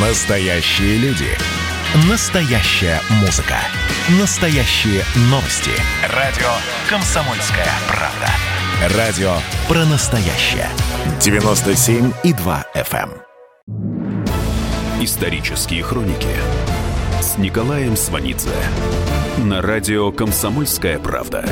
Настоящие люди. Настоящая музыка. Настоящие новости. Радио «Комсомольская правда». Радио про настоящее. 97,2 FM. эм. Исторические хроники с Николаем Сванидзе на радио «Комсомольская правда».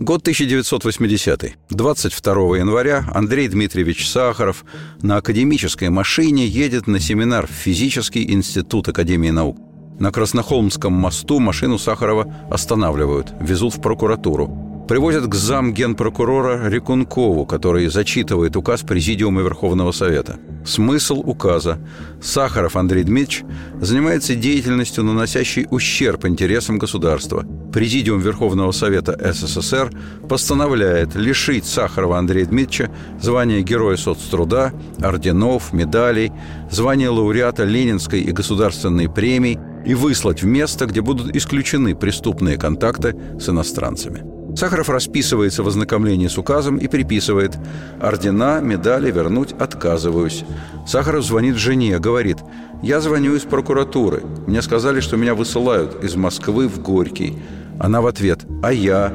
Год 1980. 22 января Андрей Дмитриевич Сахаров на академической машине едет на семинар в Физический институт Академии наук. На Краснохолмском мосту машину Сахарова останавливают, везут в прокуратуру. Привозят к зам генпрокурора Рекункову, который зачитывает указ Президиума Верховного Совета. Смысл указа. Сахаров Андрей Дмитриевич занимается деятельностью, наносящей ущерб интересам государства. Президиум Верховного Совета СССР постановляет лишить Сахарова Андрея Дмитриевича звания Героя соцтруда, орденов, медалей, звания лауреата Ленинской и государственной премий и выслать в место, где будут исключены преступные контакты с иностранцами. Сахаров расписывается в ознакомлении с указом и приписывает «Ордена, медали вернуть отказываюсь». Сахаров звонит жене, говорит «Я звоню из прокуратуры. Мне сказали, что меня высылают из Москвы в Горький». Она в ответ «А я?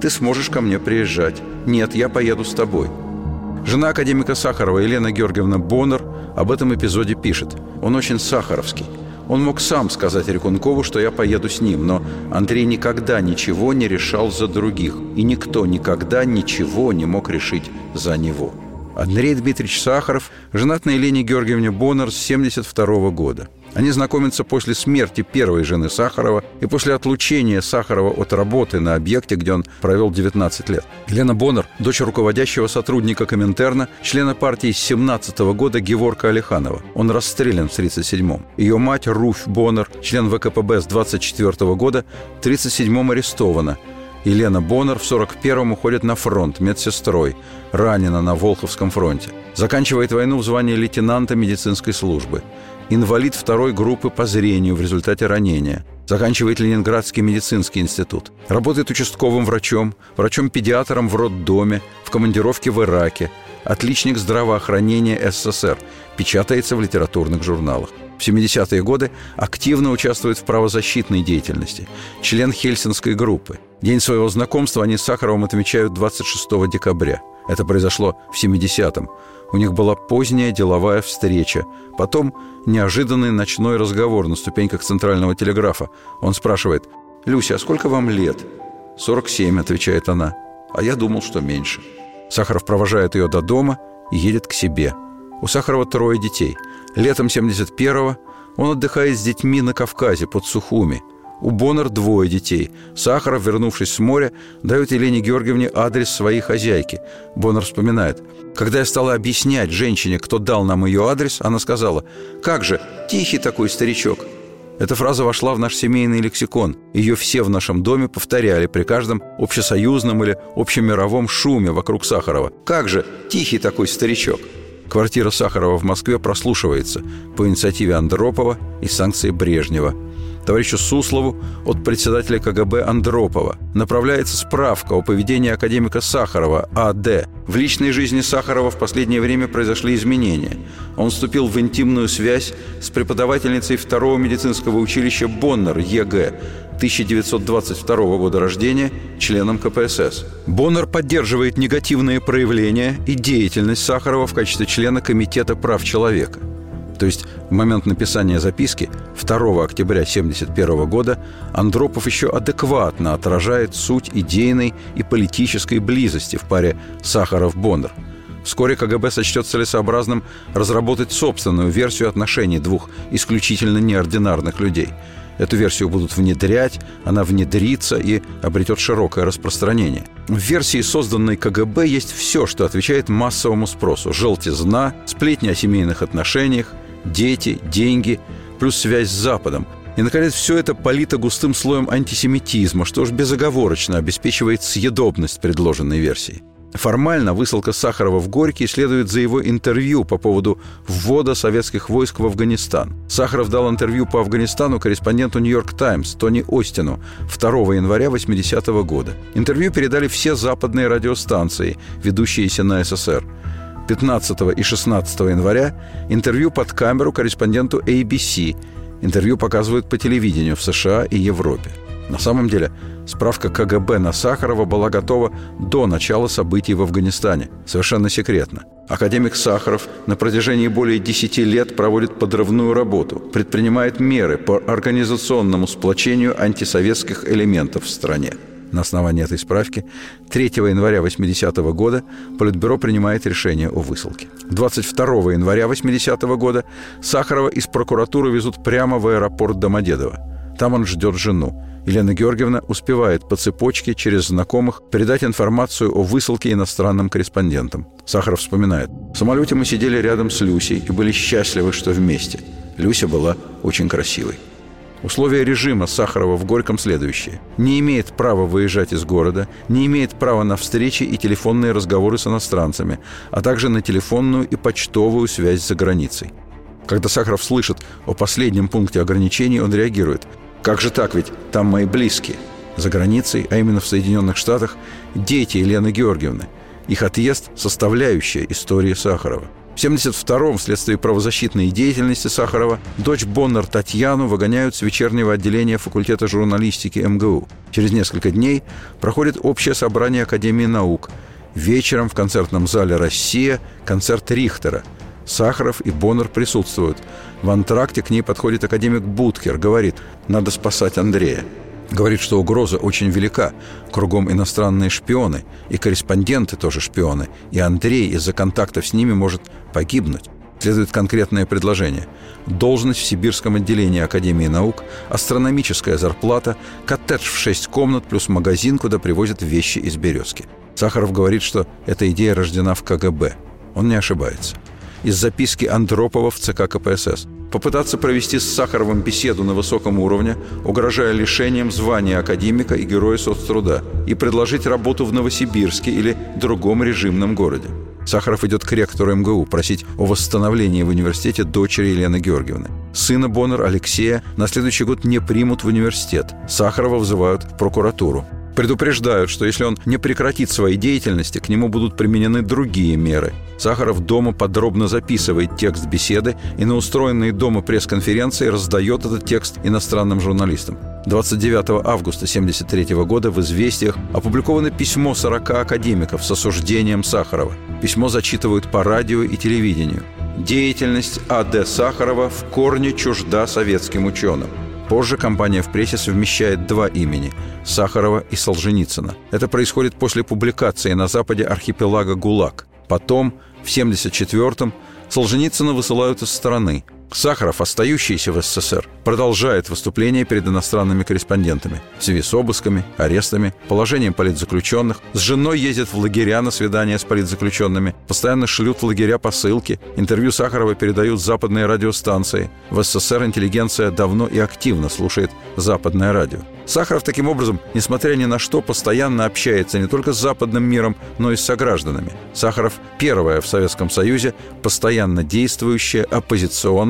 Ты сможешь ко мне приезжать?» «Нет, я поеду с тобой». Жена академика Сахарова Елена Георгиевна Боннер об этом эпизоде пишет. Он очень сахаровский. Он мог сам сказать Рекункову, что я поеду с ним, но Андрей никогда ничего не решал за других, и никто никогда ничего не мог решить за него. Андрей Дмитриевич Сахаров женат на Елене Георгиевне Боннер с 1972 года. Они знакомятся после смерти первой жены Сахарова и после отлучения Сахарова от работы на объекте, где он провел 19 лет. Елена Боннер – дочь руководящего сотрудника Коминтерна, члена партии с 17 года Геворка Алиханова. Он расстрелян в 1937-м. Ее мать Руфь Боннер, член ВКПБ с 24 года, в 1937-м арестована. Елена Боннер в 41-м уходит на фронт медсестрой, ранена на Волховском фронте. Заканчивает войну в звании лейтенанта медицинской службы инвалид второй группы по зрению в результате ранения. Заканчивает Ленинградский медицинский институт. Работает участковым врачом, врачом-педиатром в роддоме, в командировке в Ираке. Отличник здравоохранения СССР. Печатается в литературных журналах. В 70-е годы активно участвует в правозащитной деятельности. Член Хельсинской группы. День своего знакомства они с Сахаровым отмечают 26 декабря. Это произошло в 70-м. У них была поздняя деловая встреча. Потом неожиданный ночной разговор на ступеньках центрального телеграфа. Он спрашивает, «Люся, а сколько вам лет?» «47», — отвечает она. «А я думал, что меньше». Сахаров провожает ее до дома и едет к себе. У Сахарова трое детей. Летом 71-го он отдыхает с детьми на Кавказе под Сухуми – у Боннер двое детей. Сахаров, вернувшись с моря, дает Елене Георгиевне адрес своей хозяйки. Боннер вспоминает. Когда я стала объяснять женщине, кто дал нам ее адрес, она сказала, «Как же, тихий такой старичок». Эта фраза вошла в наш семейный лексикон. Ее все в нашем доме повторяли при каждом общесоюзном или общемировом шуме вокруг Сахарова. «Как же, тихий такой старичок». Квартира Сахарова в Москве прослушивается по инициативе Андропова и санкции Брежнева – товарищу Суслову от председателя КГБ Андропова. Направляется справка о поведении академика Сахарова А.Д. В личной жизни Сахарова в последнее время произошли изменения. Он вступил в интимную связь с преподавательницей второго медицинского училища Боннер Е.Г. 1922 года рождения, членом КПСС. Боннер поддерживает негативные проявления и деятельность Сахарова в качестве члена Комитета прав человека – то есть в момент написания записки 2 октября 1971 года Андропов еще адекватно отражает суть идейной и политической близости в паре Сахаров-Бондар. Вскоре КГБ сочтет целесообразным разработать собственную версию отношений двух исключительно неординарных людей. Эту версию будут внедрять, она внедрится и обретет широкое распространение. В версии, созданной КГБ, есть все, что отвечает массовому спросу. Желтизна, сплетни о семейных отношениях, дети, деньги, плюс связь с Западом. И, наконец, все это полито густым слоем антисемитизма, что уж безоговорочно обеспечивает съедобность предложенной версии. Формально высылка Сахарова в Горький следует за его интервью по поводу ввода советских войск в Афганистан. Сахаров дал интервью по Афганистану корреспонденту «Нью-Йорк Таймс» Тони Остину 2 января 80 -го года. Интервью передали все западные радиостанции, ведущиеся на СССР. 15 и 16 января интервью под камеру корреспонденту ABC. Интервью показывают по телевидению в США и Европе. На самом деле, справка КГБ на Сахарова была готова до начала событий в Афганистане, совершенно секретно. Академик Сахаров на протяжении более 10 лет проводит подрывную работу, предпринимает меры по организационному сплочению антисоветских элементов в стране. На основании этой справки 3 января 80 -го года Политбюро принимает решение о высылке. 22 января 80 -го года Сахарова из прокуратуры везут прямо в аэропорт Домодедово. Там он ждет жену. Елена Георгиевна успевает по цепочке через знакомых передать информацию о высылке иностранным корреспондентам. Сахаров вспоминает. В самолете мы сидели рядом с Люсей и были счастливы, что вместе. Люся была очень красивой. Условия режима Сахарова в Горьком следующие. Не имеет права выезжать из города, не имеет права на встречи и телефонные разговоры с иностранцами, а также на телефонную и почтовую связь за границей. Когда Сахаров слышит о последнем пункте ограничений, он реагирует. Как же так, ведь там мои близкие. За границей, а именно в Соединенных Штатах, дети Елены Георгиевны. Их отъезд – составляющая истории Сахарова. В 1972-м вследствие правозащитной деятельности Сахарова дочь Боннер Татьяну выгоняют с вечернего отделения факультета журналистики МГУ. Через несколько дней проходит общее собрание Академии наук. Вечером в концертном зале «Россия» концерт Рихтера – Сахаров и Боннер присутствуют. В антракте к ней подходит академик Буткер, говорит, надо спасать Андрея. Говорит, что угроза очень велика. Кругом иностранные шпионы, и корреспонденты тоже шпионы. И Андрей из-за контактов с ними может погибнуть. Следует конкретное предложение. Должность в Сибирском отделении Академии наук, астрономическая зарплата, коттедж в шесть комнат плюс магазин, куда привозят вещи из «Березки». Сахаров говорит, что эта идея рождена в КГБ. Он не ошибается из записки Андропова в ЦК КПСС. Попытаться провести с Сахаровым беседу на высоком уровне, угрожая лишением звания академика и героя соцтруда, и предложить работу в Новосибирске или другом режимном городе. Сахаров идет к ректору МГУ просить о восстановлении в университете дочери Елены Георгиевны. Сына Боннер, Алексея, на следующий год не примут в университет. Сахарова вызывают в прокуратуру. Предупреждают, что если он не прекратит своей деятельности, к нему будут применены другие меры. Сахаров дома подробно записывает текст беседы и на устроенной дома пресс-конференции раздает этот текст иностранным журналистам. 29 августа 1973 года в «Известиях» опубликовано письмо 40 академиков с осуждением Сахарова. Письмо зачитывают по радио и телевидению. Деятельность А.Д. Сахарова в корне чужда советским ученым – Позже компания в прессе совмещает два имени – Сахарова и Солженицына. Это происходит после публикации на Западе архипелага ГУЛАГ. Потом, в 1974-м, Солженицына высылают из страны – Сахаров, остающийся в СССР, продолжает выступления перед иностранными корреспондентами в связи с обысками, арестами, положением политзаключенных. С женой ездит в лагеря на свидания с политзаключенными, постоянно шлют в лагеря посылки. Интервью Сахарова передают западные радиостанции. В СССР интеллигенция давно и активно слушает западное радио. Сахаров таким образом, несмотря ни на что, постоянно общается не только с западным миром, но и с согражданами. Сахаров – первое в Советском Союзе постоянно действующее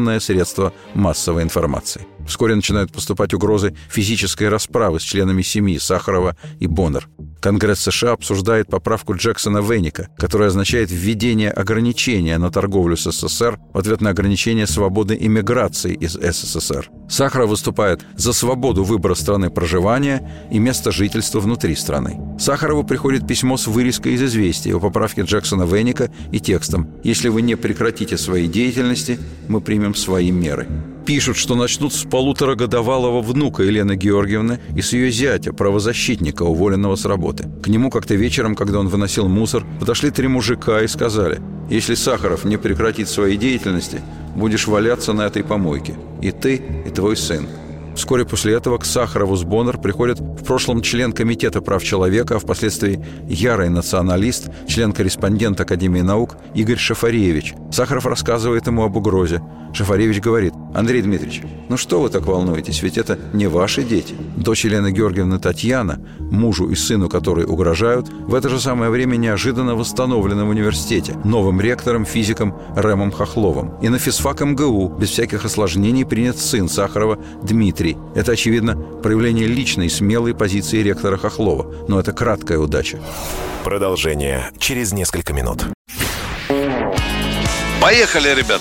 оппозиционное средство массовой информации. Вскоре начинают поступать угрозы физической расправы с членами семьи Сахарова и Боннер. Конгресс США обсуждает поправку Джексона Веника, которая означает введение ограничения на торговлю с СССР в ответ на ограничение свободы иммиграции из СССР. Сахаров выступает за свободу выбора страны проживания и места жительства внутри страны. Сахарову приходит письмо с вырезкой из известия о поправке Джексона Веника и текстом «Если вы не прекратите своей деятельности, мы примем свои меры». Пишут, что начнут с полуторагодовалого внука Елены Георгиевны и с ее зятя, правозащитника, уволенного с работы. К нему как-то вечером, когда он выносил мусор, подошли три мужика и сказали, «Если Сахаров не прекратит своей деятельности, будешь валяться на этой помойке. И ты, и твой сын». Вскоре после этого к Сахарову с Боннер приходит в прошлом член Комитета прав человека, а впоследствии ярый националист, член-корреспондент Академии наук Игорь Шафаревич. Сахаров рассказывает ему об угрозе. Шафаревич говорит, «Андрей Дмитриевич, ну что вы так волнуетесь, ведь это не ваши дети». Дочь Елены Георгиевны Татьяна, мужу и сыну которые угрожают, в это же самое время неожиданно восстановлена в университете новым ректором, физиком Рэмом Хохловым. И на физфак МГУ без всяких осложнений принят сын Сахарова Дмитрий. Это, очевидно, проявление личной смелой позиции ректора Хохлова. Но это краткая удача. Продолжение через несколько минут. Поехали, ребят!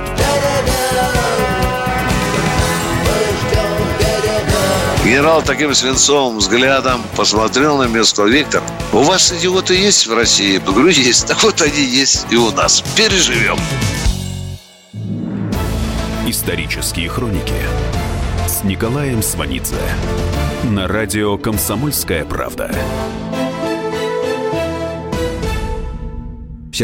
Генерал таким свинцовым взглядом посмотрел на меня и сказал, Виктор, у вас идиоты есть в России? Я говорю, есть. Так вот они есть и у нас. Переживем. Исторические хроники с Николаем Сванидзе на радио «Комсомольская правда».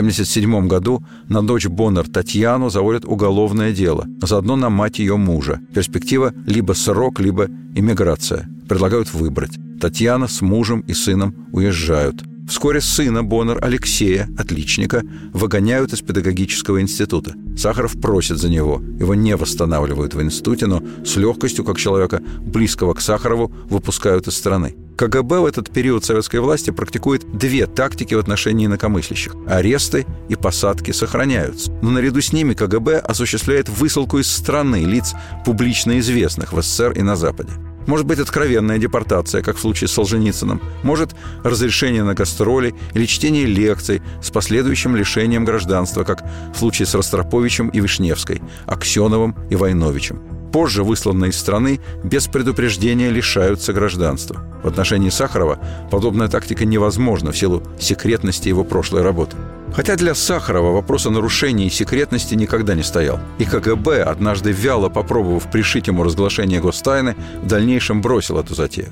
1977 году на дочь Боннер Татьяну заводят уголовное дело, заодно на мать ее мужа. Перспектива либо срок, либо иммиграция. Предлагают выбрать. Татьяна с мужем и сыном уезжают. Вскоре сына Боннер Алексея, отличника, выгоняют из педагогического института. Сахаров просит за него. Его не восстанавливают в институте, но с легкостью, как человека, близкого к Сахарову, выпускают из страны. КГБ в этот период советской власти практикует две тактики в отношении инакомыслящих. Аресты и посадки сохраняются. Но наряду с ними КГБ осуществляет высылку из страны лиц публично известных в СССР и на Западе. Может быть, откровенная депортация, как в случае с Солженицыным. Может, разрешение на гастроли или чтение лекций с последующим лишением гражданства, как в случае с Ростроповичем и Вишневской, Аксеновым и Войновичем. Позже высланные из страны без предупреждения лишаются гражданства. В отношении Сахарова подобная тактика невозможна в силу секретности его прошлой работы. Хотя для Сахарова вопрос о нарушении секретности никогда не стоял. И КГБ, однажды вяло попробовав пришить ему разглашение гостайны, в дальнейшем бросил эту затею.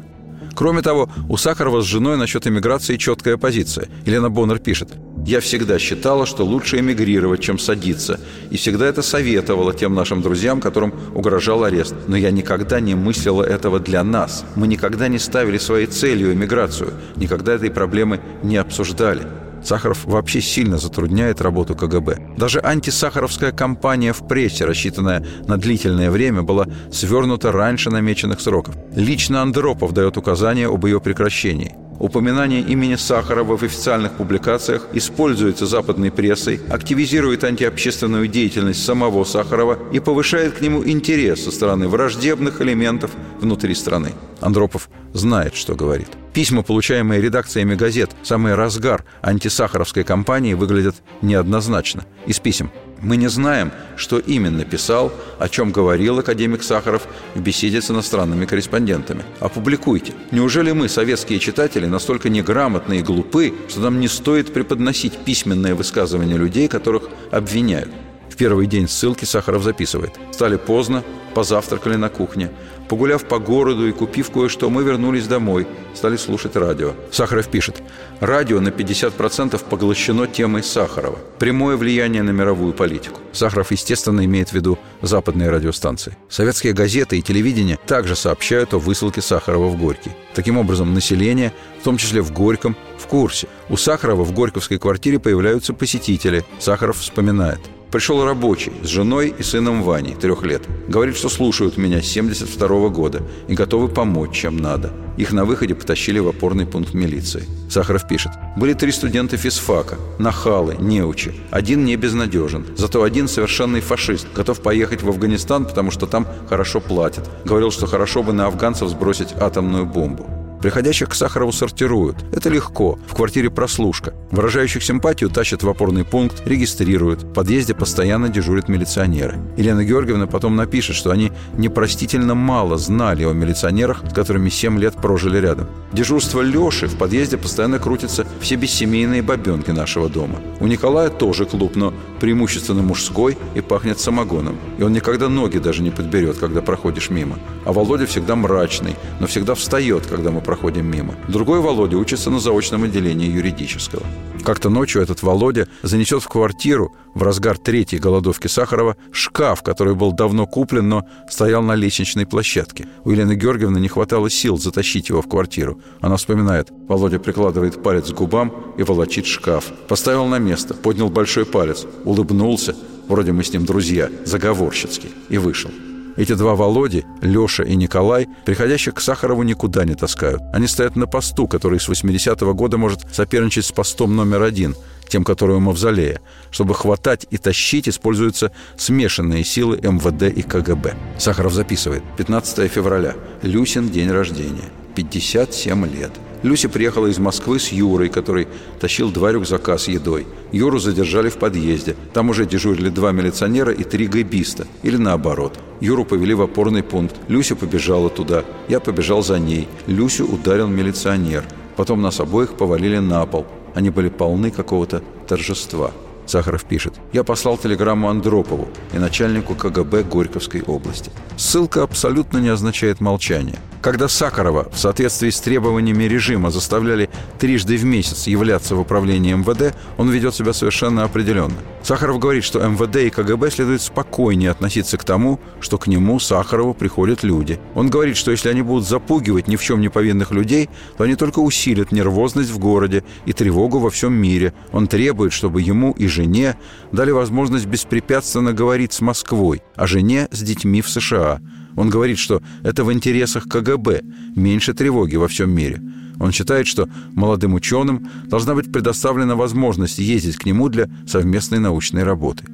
Кроме того, у Сахарова с женой насчет эмиграции четкая позиция. Елена Боннер пишет «Я всегда считала, что лучше эмигрировать, чем садиться, и всегда это советовала тем нашим друзьям, которым угрожал арест. Но я никогда не мыслила этого для нас. Мы никогда не ставили своей целью эмиграцию, никогда этой проблемы не обсуждали. Сахаров вообще сильно затрудняет работу КГБ. Даже антисахаровская кампания в прессе, рассчитанная на длительное время, была свернута раньше намеченных сроков. Лично Андропов дает указания об ее прекращении. Упоминание имени Сахарова в официальных публикациях используется западной прессой, активизирует антиобщественную деятельность самого Сахарова и повышает к нему интерес со стороны враждебных элементов внутри страны. Андропов знает, что говорит. Письма, получаемые редакциями газет, самый разгар антисахаровской кампании, выглядят неоднозначно. Из писем. Мы не знаем, что именно писал, о чем говорил академик Сахаров в беседе с иностранными корреспондентами. Опубликуйте. Неужели мы, советские читатели, настолько неграмотны и глупы, что нам не стоит преподносить письменные высказывания людей, которых обвиняют? Первый день ссылки Сахаров записывает. Стали поздно, позавтракали на кухне. Погуляв по городу и купив кое-что, мы вернулись домой, стали слушать радио. Сахаров пишет, радио на 50% поглощено темой Сахарова. Прямое влияние на мировую политику. Сахаров, естественно, имеет в виду западные радиостанции. Советские газеты и телевидение также сообщают о высылке Сахарова в Горький. Таким образом, население, в том числе в Горьком, в курсе. У Сахарова в Горьковской квартире появляются посетители. Сахаров вспоминает. Пришел рабочий с женой и сыном Ваней, трех лет. Говорит, что слушают меня с 72 -го года и готовы помочь, чем надо. Их на выходе потащили в опорный пункт милиции. Сахаров пишет. Были три студента физфака. Нахалы, неучи. Один не безнадежен. Зато один совершенный фашист. Готов поехать в Афганистан, потому что там хорошо платят. Говорил, что хорошо бы на афганцев сбросить атомную бомбу. Приходящих к Сахарову сортируют. Это легко. В квартире прослушка. Выражающих симпатию тащат в опорный пункт, регистрируют. В подъезде постоянно дежурят милиционеры. Елена Георгиевна потом напишет, что они непростительно мало знали о милиционерах, с которыми 7 лет прожили рядом. Дежурство Леши в подъезде постоянно крутятся все бессемейные бабенки нашего дома. У Николая тоже клуб, но преимущественно мужской и пахнет самогоном. И он никогда ноги даже не подберет, когда проходишь мимо. А Володя всегда мрачный, но всегда встает, когда мы проходим мимо. Другой Володя учится на заочном отделении юридического. Как-то ночью этот Володя занесет в квартиру в разгар третьей голодовки Сахарова шкаф, который был давно куплен, но стоял на лестничной площадке. У Елены Георгиевны не хватало сил затащить его в квартиру. Она вспоминает. Володя прикладывает палец к губам и волочит шкаф. Поставил на место, поднял большой палец, улыбнулся, вроде мы с ним друзья, заговорщицки, и вышел. Эти два Володи, Леша и Николай, приходящих к Сахарову никуда не таскают. Они стоят на посту, который с 80-го года может соперничать с постом номер один, тем, который у Мавзолея. Чтобы хватать и тащить, используются смешанные силы МВД и КГБ. Сахаров записывает. 15 февраля. Люсин день рождения. 57 лет. Люся приехала из Москвы с Юрой, который тащил два рюкзака с едой. Юру задержали в подъезде. Там уже дежурили два милиционера и три гайбиста. Или наоборот. Юру повели в опорный пункт. Люся побежала туда. Я побежал за ней. Люсю ударил милиционер. Потом нас обоих повалили на пол. Они были полны какого-то торжества. Сахаров пишет. «Я послал телеграмму Андропову и начальнику КГБ Горьковской области. Ссылка абсолютно не означает молчание. Когда Сахарова в соответствии с требованиями режима заставляли трижды в месяц являться в управлении МВД, он ведет себя совершенно определенно. Сахаров говорит, что МВД и КГБ следует спокойнее относиться к тому, что к нему, Сахарову, приходят люди. Он говорит, что если они будут запугивать ни в чем не повинных людей, то они только усилят нервозность в городе и тревогу во всем мире. Он требует, чтобы ему и жене дали возможность беспрепятственно говорить с Москвой, а жене с детьми в США. Он говорит, что это в интересах КГБ, меньше тревоги во всем мире. Он считает, что молодым ученым должна быть предоставлена возможность ездить к нему для совместной научной работы.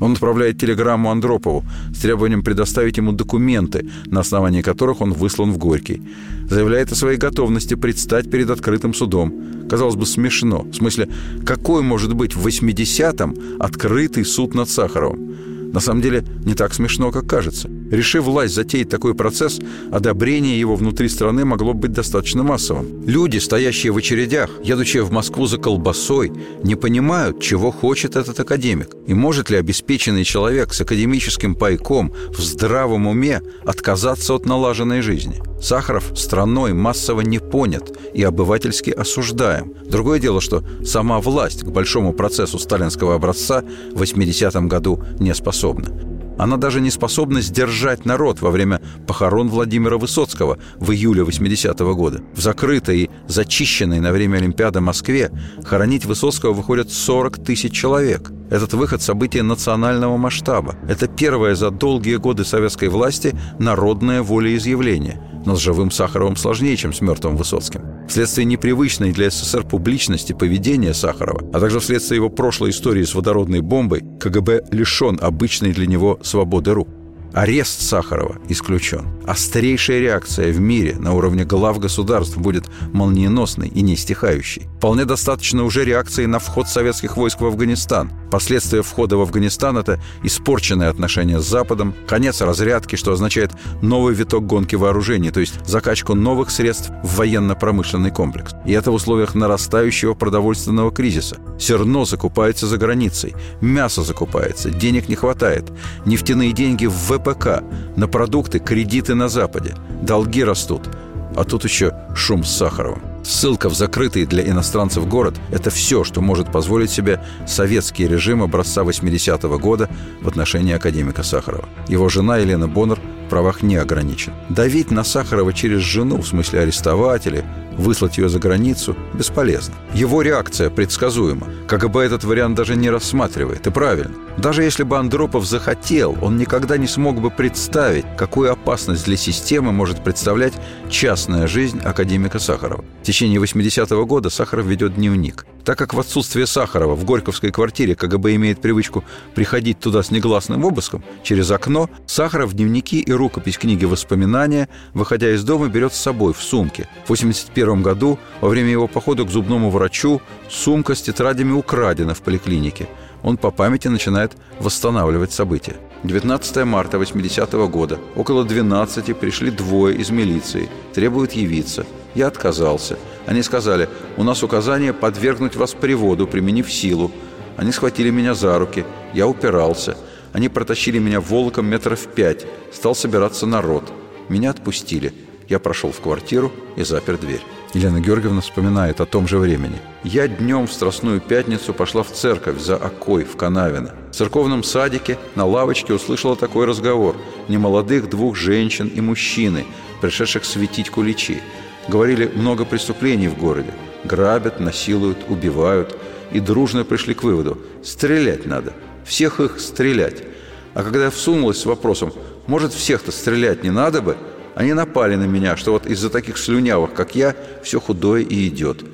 Он отправляет телеграмму Андропову с требованием предоставить ему документы, на основании которых он выслан в Горький. Заявляет о своей готовности предстать перед открытым судом. Казалось бы, смешно. В смысле, какой может быть в 80-м открытый суд над Сахаровым? На самом деле не так смешно, как кажется. Решив власть затеять такой процесс, одобрение его внутри страны могло быть достаточно массовым. Люди, стоящие в очередях, едущие в Москву за колбасой, не понимают, чего хочет этот академик. И может ли обеспеченный человек с академическим пайком в здравом уме отказаться от налаженной жизни? Сахаров страной массово не понят и обывательски осуждаем. Другое дело, что сама власть к большому процессу сталинского образца в 80-м году не способна. Она даже не способна сдержать народ во время похорон Владимира Высоцкого в июле 80-го года. В закрытой и зачищенной на время Олимпиады Москве хоронить Высоцкого выходят 40 тысяч человек. Этот выход – событие национального масштаба. Это первое за долгие годы советской власти народное волеизъявление – но с живым Сахаровым сложнее, чем с мертвым Высоцким. Вследствие непривычной для СССР публичности поведения Сахарова, а также вследствие его прошлой истории с водородной бомбой, КГБ лишен обычной для него свободы рук. Арест Сахарова исключен. Острейшая реакция в мире на уровне глав государств будет молниеносной и не стихающей. Вполне достаточно уже реакции на вход советских войск в Афганистан. Последствия входа в Афганистан – это испорченные отношения с Западом, конец разрядки, что означает новый виток гонки вооружений, то есть закачку новых средств в военно-промышленный комплекс. И это в условиях нарастающего продовольственного кризиса. Серно закупается за границей, мясо закупается, денег не хватает, нефтяные деньги в ВПК, на продукты, кредиты на Западе, долги растут, а тут еще шум с Сахаровым. Ссылка в закрытый для иностранцев город – это все, что может позволить себе советский режим образца 80-го года в отношении академика Сахарова. Его жена Елена Боннер в правах не ограничен. Давить на Сахарова через жену, в смысле арестовать или выслать ее за границу, бесполезно. Его реакция предсказуема. КГБ этот вариант даже не рассматривает, и правильно. Даже если бы Андропов захотел, он никогда не смог бы представить, какую опасность для системы может представлять частная жизнь академика Сахарова. В течение 80-го года Сахаров ведет дневник. Так как в отсутствие Сахарова в Горьковской квартире КГБ имеет привычку приходить туда с негласным обыском, через окно, Сахаров дневники и рукопись книги «Воспоминания», выходя из дома, берет с собой в сумке. В 81 году, во время его похода к зубному врачу, сумка с тетрадями украдена в поликлинике. Он по памяти начинает восстанавливать события. 19 марта 80 -го года. Около 12 пришли двое из милиции. Требуют явиться. Я отказался. Они сказали, у нас указание подвергнуть вас приводу, применив силу. Они схватили меня за руки. Я упирался. Они протащили меня волоком метров пять. Стал собираться народ. Меня отпустили. Я прошел в квартиру и запер дверь. Елена Георгиевна вспоминает о том же времени. «Я днем в Страстную Пятницу пошла в церковь за Окой в Канавино. В церковном садике на лавочке услышала такой разговор. Немолодых двух женщин и мужчины, пришедших светить куличи. Говорили много преступлений в городе. Грабят, насилуют, убивают. И дружно пришли к выводу – стрелять надо. Всех их стрелять. А когда я всунулась с вопросом, может, всех-то стрелять не надо бы, они напали на меня, что вот из-за таких слюнявых, как я, все худое и идет.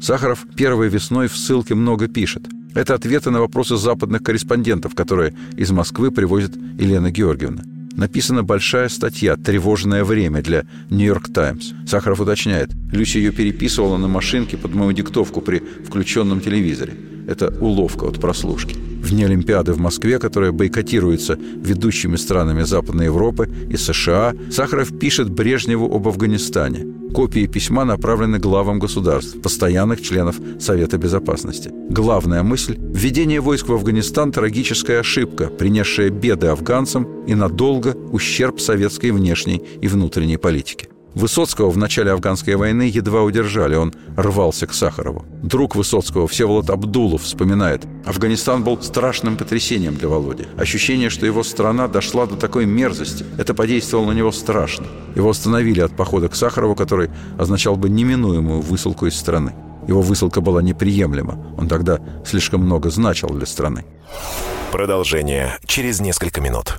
Сахаров первой весной в ссылке много пишет. Это ответы на вопросы западных корреспондентов, которые из Москвы привозит Елена Георгиевна. Написана большая статья «Тревожное время» для «Нью-Йорк Таймс». Сахаров уточняет, Люся ее переписывала на машинке под мою диктовку при включенном телевизоре. Это уловка от прослушки. Вне Олимпиады в Москве, которая бойкотируется ведущими странами Западной Европы и США, Сахаров пишет Брежневу об Афганистане. Копии письма направлены главам государств, постоянных членов Совета Безопасности. Главная мысль – введение войск в Афганистан – трагическая ошибка, принесшая беды афганцам и надолго ущерб советской внешней и внутренней политике. Высоцкого в начале афганской войны едва удержали, он рвался к Сахарову. Друг Высоцкого, Всеволод Абдулов, вспоминает, Афганистан был страшным потрясением для Володи. Ощущение, что его страна дошла до такой мерзости, это подействовало на него страшно. Его остановили от похода к Сахарову, который означал бы неминуемую высылку из страны. Его высылка была неприемлема. Он тогда слишком много значил для страны. Продолжение через несколько минут.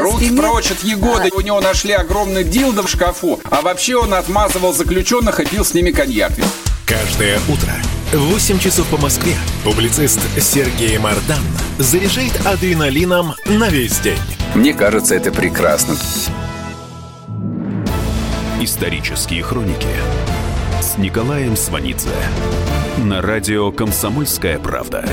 Руки прочь от Егоды. У него нашли огромный дилдо в шкафу. А вообще он отмазывал заключенных и пил с ними коньяк. Каждое утро в 8 часов по Москве публицист Сергей Мардан заряжает адреналином на весь день. Мне кажется, это прекрасно. Исторические хроники с Николаем Сванидзе на радио «Комсомольская правда».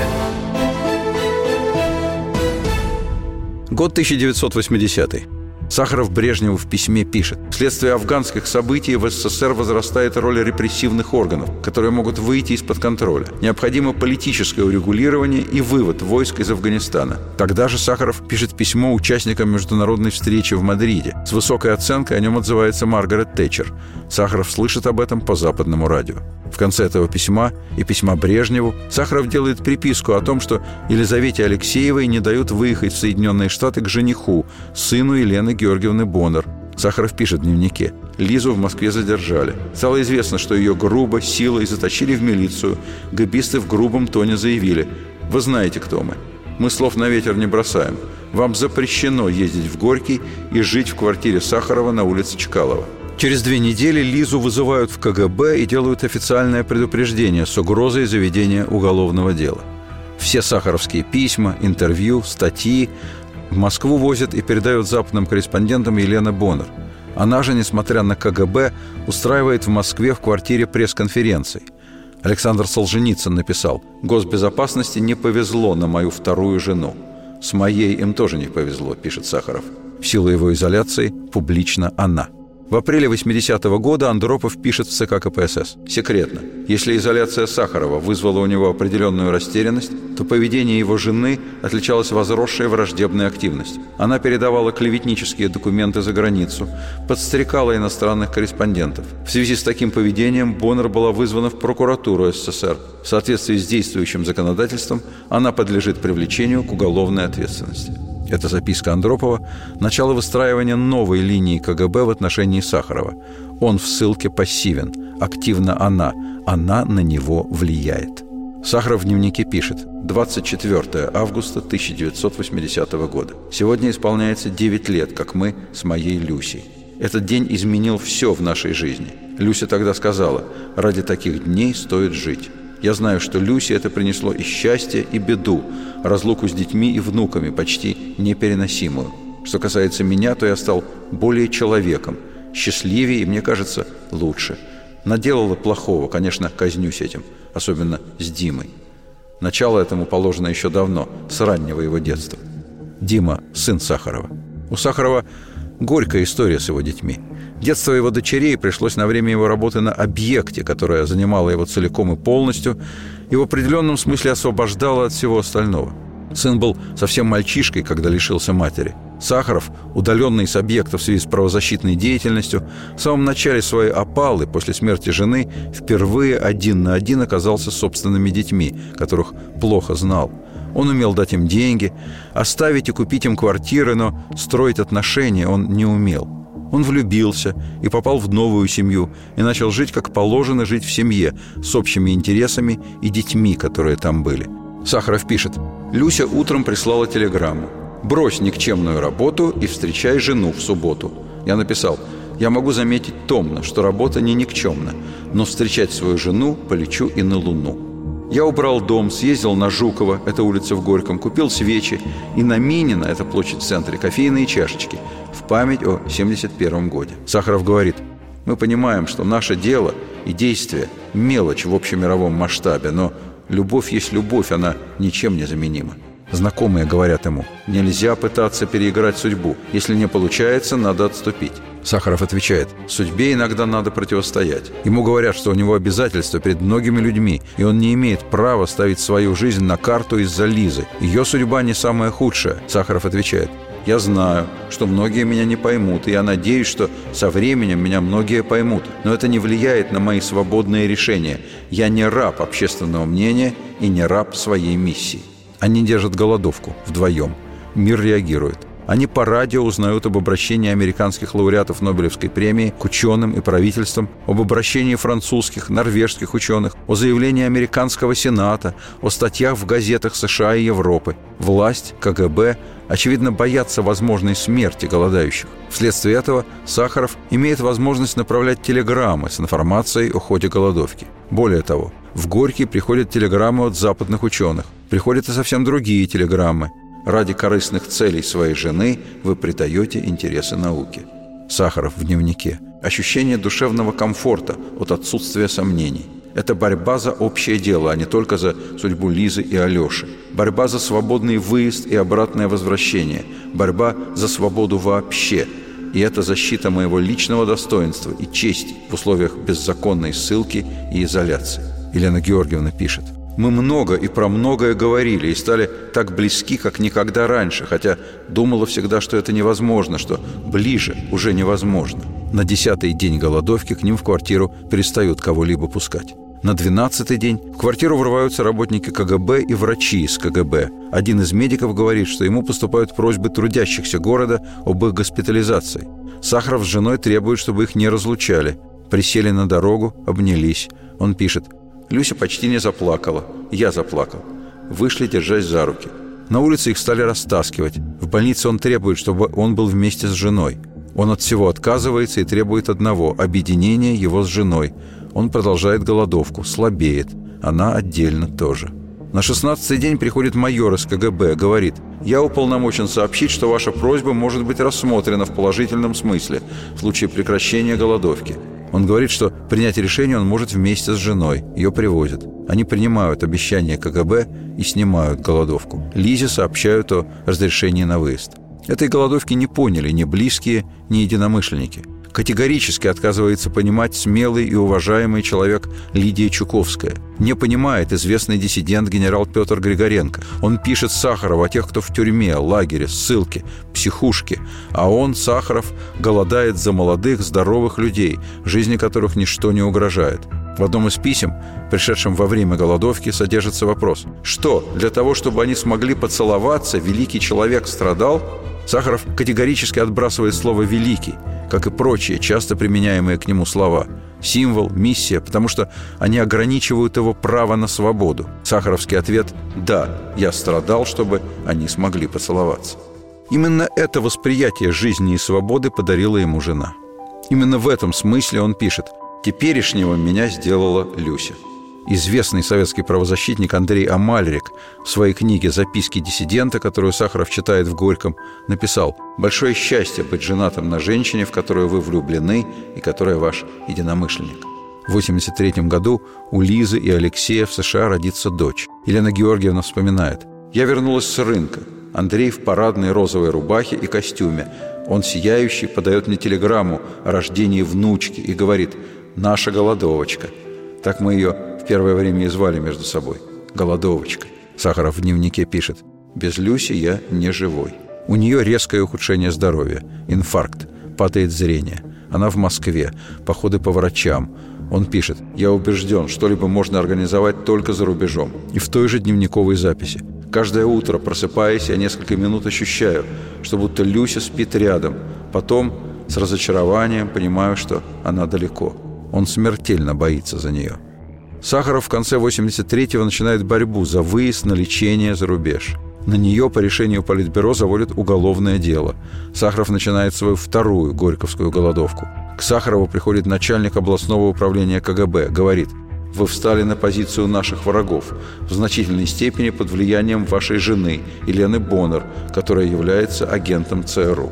Год 1980. Сахаров Брежневу в письме пишет «Вследствие афганских событий в СССР возрастает роль репрессивных органов, которые могут выйти из-под контроля. Необходимо политическое урегулирование и вывод войск из Афганистана». Тогда же Сахаров пишет письмо участникам международной встречи в Мадриде. С высокой оценкой о нем отзывается Маргарет Тэтчер. Сахаров слышит об этом по западному радио. В конце этого письма и письма Брежневу Сахаров делает приписку о том, что Елизавете Алексеевой не дают выехать в Соединенные Штаты к жениху, сыну Елены Георгиевны Боннер. Сахаров пишет в дневнике. Лизу в Москве задержали. Стало известно, что ее грубо, силой заточили в милицию. Габисты в грубом тоне заявили. «Вы знаете, кто мы. Мы слов на ветер не бросаем. Вам запрещено ездить в Горький и жить в квартире Сахарова на улице Чкалова». Через две недели Лизу вызывают в КГБ и делают официальное предупреждение с угрозой заведения уголовного дела. Все сахаровские письма, интервью, статьи в Москву возят и передают западным корреспондентам Елена Боннер. Она же, несмотря на КГБ, устраивает в Москве в квартире пресс-конференций. Александр Солженицын написал «Госбезопасности не повезло на мою вторую жену. С моей им тоже не повезло», пишет Сахаров. В силу его изоляции публично она – в апреле 80-го года Андропов пишет в ЦК КПСС. Секретно. Если изоляция Сахарова вызвала у него определенную растерянность, то поведение его жены отличалось возросшей враждебной активностью. Она передавала клеветнические документы за границу, подстрекала иностранных корреспондентов. В связи с таким поведением Боннер была вызвана в прокуратуру СССР. В соответствии с действующим законодательством она подлежит привлечению к уголовной ответственности. Это записка Андропова – начало выстраивания новой линии КГБ в отношении Сахарова. Он в ссылке пассивен, активно она, она на него влияет. Сахаров в дневнике пишет 24 августа 1980 года. Сегодня исполняется 9 лет, как мы с моей Люсей. Этот день изменил все в нашей жизни. Люся тогда сказала, ради таких дней стоит жить. Я знаю, что Люсе это принесло и счастье, и беду, разлуку с детьми и внуками, почти непереносимую. Что касается меня, то я стал более человеком, счастливее и, мне кажется, лучше. Наделала плохого, конечно, казнюсь этим, особенно с Димой. Начало этому положено еще давно, с раннего его детства. Дима – сын Сахарова. У Сахарова горькая история с его детьми. Детство его дочерей пришлось на время его работы на объекте, которое занимало его целиком и полностью, и в определенном смысле освобождало от всего остального. Сын был совсем мальчишкой, когда лишился матери. Сахаров, удаленный с объекта в связи с правозащитной деятельностью, в самом начале своей опалы после смерти жены впервые один на один оказался с собственными детьми, которых плохо знал. Он умел дать им деньги, оставить и купить им квартиры, но строить отношения он не умел. Он влюбился и попал в новую семью и начал жить, как положено жить в семье, с общими интересами и детьми, которые там были. Сахаров пишет, «Люся утром прислала телеграмму. Брось никчемную работу и встречай жену в субботу. Я написал, я могу заметить томно, что работа не никчемна, но встречать свою жену полечу и на Луну. Я убрал дом, съездил на Жукова, это улица в Горьком, купил свечи, и на Минина, это площадь в центре, кофейные чашечки, в память о 71 годе. Сахаров говорит, мы понимаем, что наше дело и действие – мелочь в общемировом масштабе, но любовь есть любовь, она ничем не заменима. Знакомые говорят ему, нельзя пытаться переиграть судьбу. Если не получается, надо отступить. Сахаров отвечает, судьбе иногда надо противостоять. Ему говорят, что у него обязательства перед многими людьми, и он не имеет права ставить свою жизнь на карту из-за Лизы. Ее судьба не самая худшая. Сахаров отвечает, я знаю, что многие меня не поймут, и я надеюсь, что со временем меня многие поймут. Но это не влияет на мои свободные решения. Я не раб общественного мнения и не раб своей миссии. Они держат голодовку вдвоем. Мир реагирует. Они по радио узнают об обращении американских лауреатов Нобелевской премии к ученым и правительствам, об обращении французских, норвежских ученых, о заявлении американского сената, о статьях в газетах США и Европы. Власть, КГБ, очевидно, боятся возможной смерти голодающих. Вследствие этого Сахаров имеет возможность направлять телеграммы с информацией о ходе голодовки. Более того, в Горький приходят телеграммы от западных ученых. Приходят и совсем другие телеграммы. Ради корыстных целей своей жены вы предаете интересы науки. Сахаров в дневнике. Ощущение душевного комфорта от отсутствия сомнений. Это борьба за общее дело, а не только за судьбу Лизы и Алеши. Борьба за свободный выезд и обратное возвращение. Борьба за свободу вообще. И это защита моего личного достоинства и чести в условиях беззаконной ссылки и изоляции. Елена Георгиевна пишет. Мы много и про многое говорили и стали так близки, как никогда раньше, хотя думала всегда, что это невозможно, что ближе уже невозможно. На десятый день голодовки к ним в квартиру перестают кого-либо пускать. На двенадцатый день в квартиру врываются работники КГБ и врачи из КГБ. Один из медиков говорит, что ему поступают просьбы трудящихся города об их госпитализации. Сахаров с женой требует, чтобы их не разлучали. Присели на дорогу, обнялись. Он пишет – Люся почти не заплакала. Я заплакал. Вышли, держась за руки. На улице их стали растаскивать. В больнице он требует, чтобы он был вместе с женой. Он от всего отказывается и требует одного – объединения его с женой. Он продолжает голодовку, слабеет. Она отдельно тоже. На шестнадцатый день приходит майор из КГБ, говорит, «Я уполномочен сообщить, что ваша просьба может быть рассмотрена в положительном смысле в случае прекращения голодовки. Он говорит, что принять решение он может вместе с женой. Ее привозят. Они принимают обещание КГБ и снимают голодовку. Лизе сообщают о разрешении на выезд. Этой голодовки не поняли ни близкие, ни единомышленники категорически отказывается понимать смелый и уважаемый человек Лидия Чуковская. Не понимает известный диссидент генерал Петр Григоренко. Он пишет Сахаров о тех, кто в тюрьме, лагере, ссылке, психушке. А он, Сахаров, голодает за молодых, здоровых людей, жизни которых ничто не угрожает. В одном из писем, пришедшем во время голодовки, содержится вопрос. Что, для того, чтобы они смогли поцеловаться, великий человек страдал? Сахаров категорически отбрасывает слово «великий», как и прочие, часто применяемые к нему слова. Символ, миссия, потому что они ограничивают его право на свободу. Сахаровский ответ «Да, я страдал, чтобы они смогли поцеловаться». Именно это восприятие жизни и свободы подарила ему жена. Именно в этом смысле он пишет «Теперешнего меня сделала Люся». Известный советский правозащитник Андрей Амальрик в своей книге «Записки диссидента», которую Сахаров читает в Горьком, написал «Большое счастье быть женатым на женщине, в которую вы влюблены и которая ваш единомышленник». В 1983 году у Лизы и Алексея в США родится дочь. Елена Георгиевна вспоминает «Я вернулась с рынка. Андрей в парадной розовой рубахе и костюме. Он сияющий подает мне телеграмму о рождении внучки и говорит «Наша голодовочка». Так мы ее в первое время и звали между собой. Голодовочкой. Сахаров в дневнике пишет. Без Люси я не живой. У нее резкое ухудшение здоровья, инфаркт, падает зрение. Она в Москве, походы по врачам. Он пишет, я убежден, что-либо можно организовать только за рубежом. И в той же дневниковой записи. Каждое утро, просыпаясь, я несколько минут ощущаю, что будто Люся спит рядом. Потом с разочарованием понимаю, что она далеко. Он смертельно боится за нее. Сахаров в конце 83-го начинает борьбу за выезд на лечение за рубеж. На нее по решению Политбюро заводят уголовное дело. Сахаров начинает свою вторую Горьковскую голодовку. К Сахарову приходит начальник областного управления КГБ. Говорит, вы встали на позицию наших врагов, в значительной степени под влиянием вашей жены, Елены Боннер, которая является агентом ЦРУ.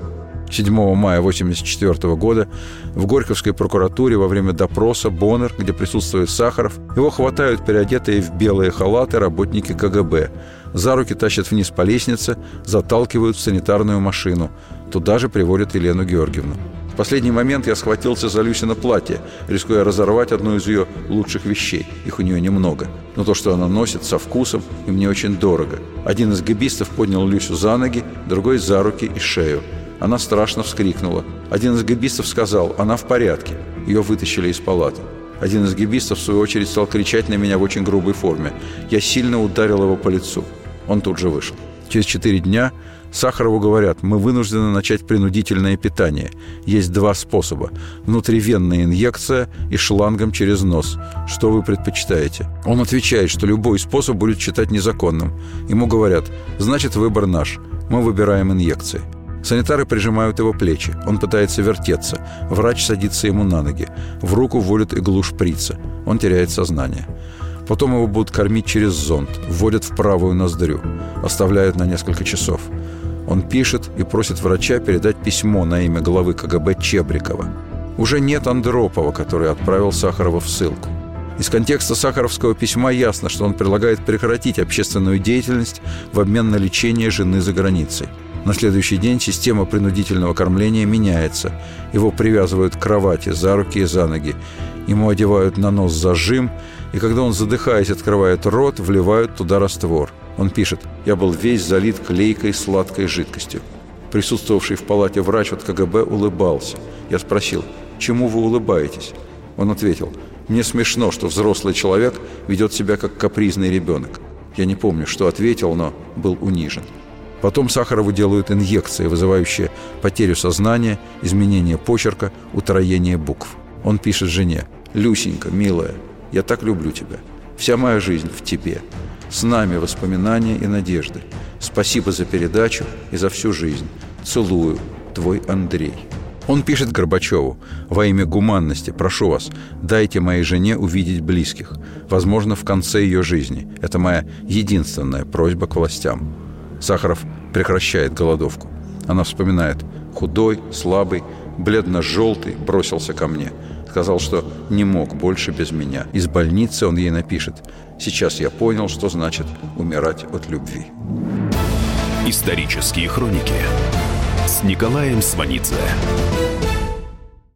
7 мая 1984 года в Горьковской прокуратуре во время допроса Боннер, где присутствует Сахаров, его хватают переодетые в белые халаты работники КГБ. За руки тащат вниз по лестнице, заталкивают в санитарную машину. Туда же приводят Елену Георгиевну. В последний момент я схватился за Люсина платье, рискуя разорвать одну из ее лучших вещей. Их у нее немного. Но то, что она носит со вкусом, и мне очень дорого. Один из гибистов поднял Люсю за ноги, другой за руки и шею. Она страшно вскрикнула. Один из гибистов сказал, она в порядке. Ее вытащили из палаты. Один из гибистов, в свою очередь, стал кричать на меня в очень грубой форме. Я сильно ударил его по лицу. Он тут же вышел. Через четыре дня Сахарову говорят, мы вынуждены начать принудительное питание. Есть два способа. Внутривенная инъекция и шлангом через нос. Что вы предпочитаете? Он отвечает, что любой способ будет считать незаконным. Ему говорят, значит выбор наш. Мы выбираем инъекции. Санитары прижимают его плечи. Он пытается вертеться. Врач садится ему на ноги. В руку вводят иглу шприца. Он теряет сознание. Потом его будут кормить через зонд. Вводят в правую ноздрю. Оставляют на несколько часов. Он пишет и просит врача передать письмо на имя главы КГБ Чебрикова. Уже нет Андропова, который отправил Сахарова в ссылку. Из контекста Сахаровского письма ясно, что он предлагает прекратить общественную деятельность в обмен на лечение жены за границей. На следующий день система принудительного кормления меняется. Его привязывают к кровати за руки и за ноги. Ему одевают на нос зажим, и когда он, задыхаясь, открывает рот, вливают туда раствор. Он пишет «Я был весь залит клейкой сладкой жидкостью». Присутствовавший в палате врач от КГБ улыбался. Я спросил «Чему вы улыбаетесь?» Он ответил «Мне смешно, что взрослый человек ведет себя как капризный ребенок». Я не помню, что ответил, но был унижен. Потом Сахарову делают инъекции, вызывающие потерю сознания, изменение почерка, утроение букв. Он пишет жене «Люсенька, милая, я так люблю тебя. Вся моя жизнь в тебе. С нами воспоминания и надежды. Спасибо за передачу и за всю жизнь. Целую, твой Андрей». Он пишет Горбачеву «Во имя гуманности, прошу вас, дайте моей жене увидеть близких. Возможно, в конце ее жизни. Это моя единственная просьба к властям». Сахаров прекращает голодовку. Она вспоминает. Худой, слабый, бледно-желтый бросился ко мне. Сказал, что не мог больше без меня. Из больницы он ей напишет. Сейчас я понял, что значит умирать от любви. Исторические хроники с Николаем Сванидзе.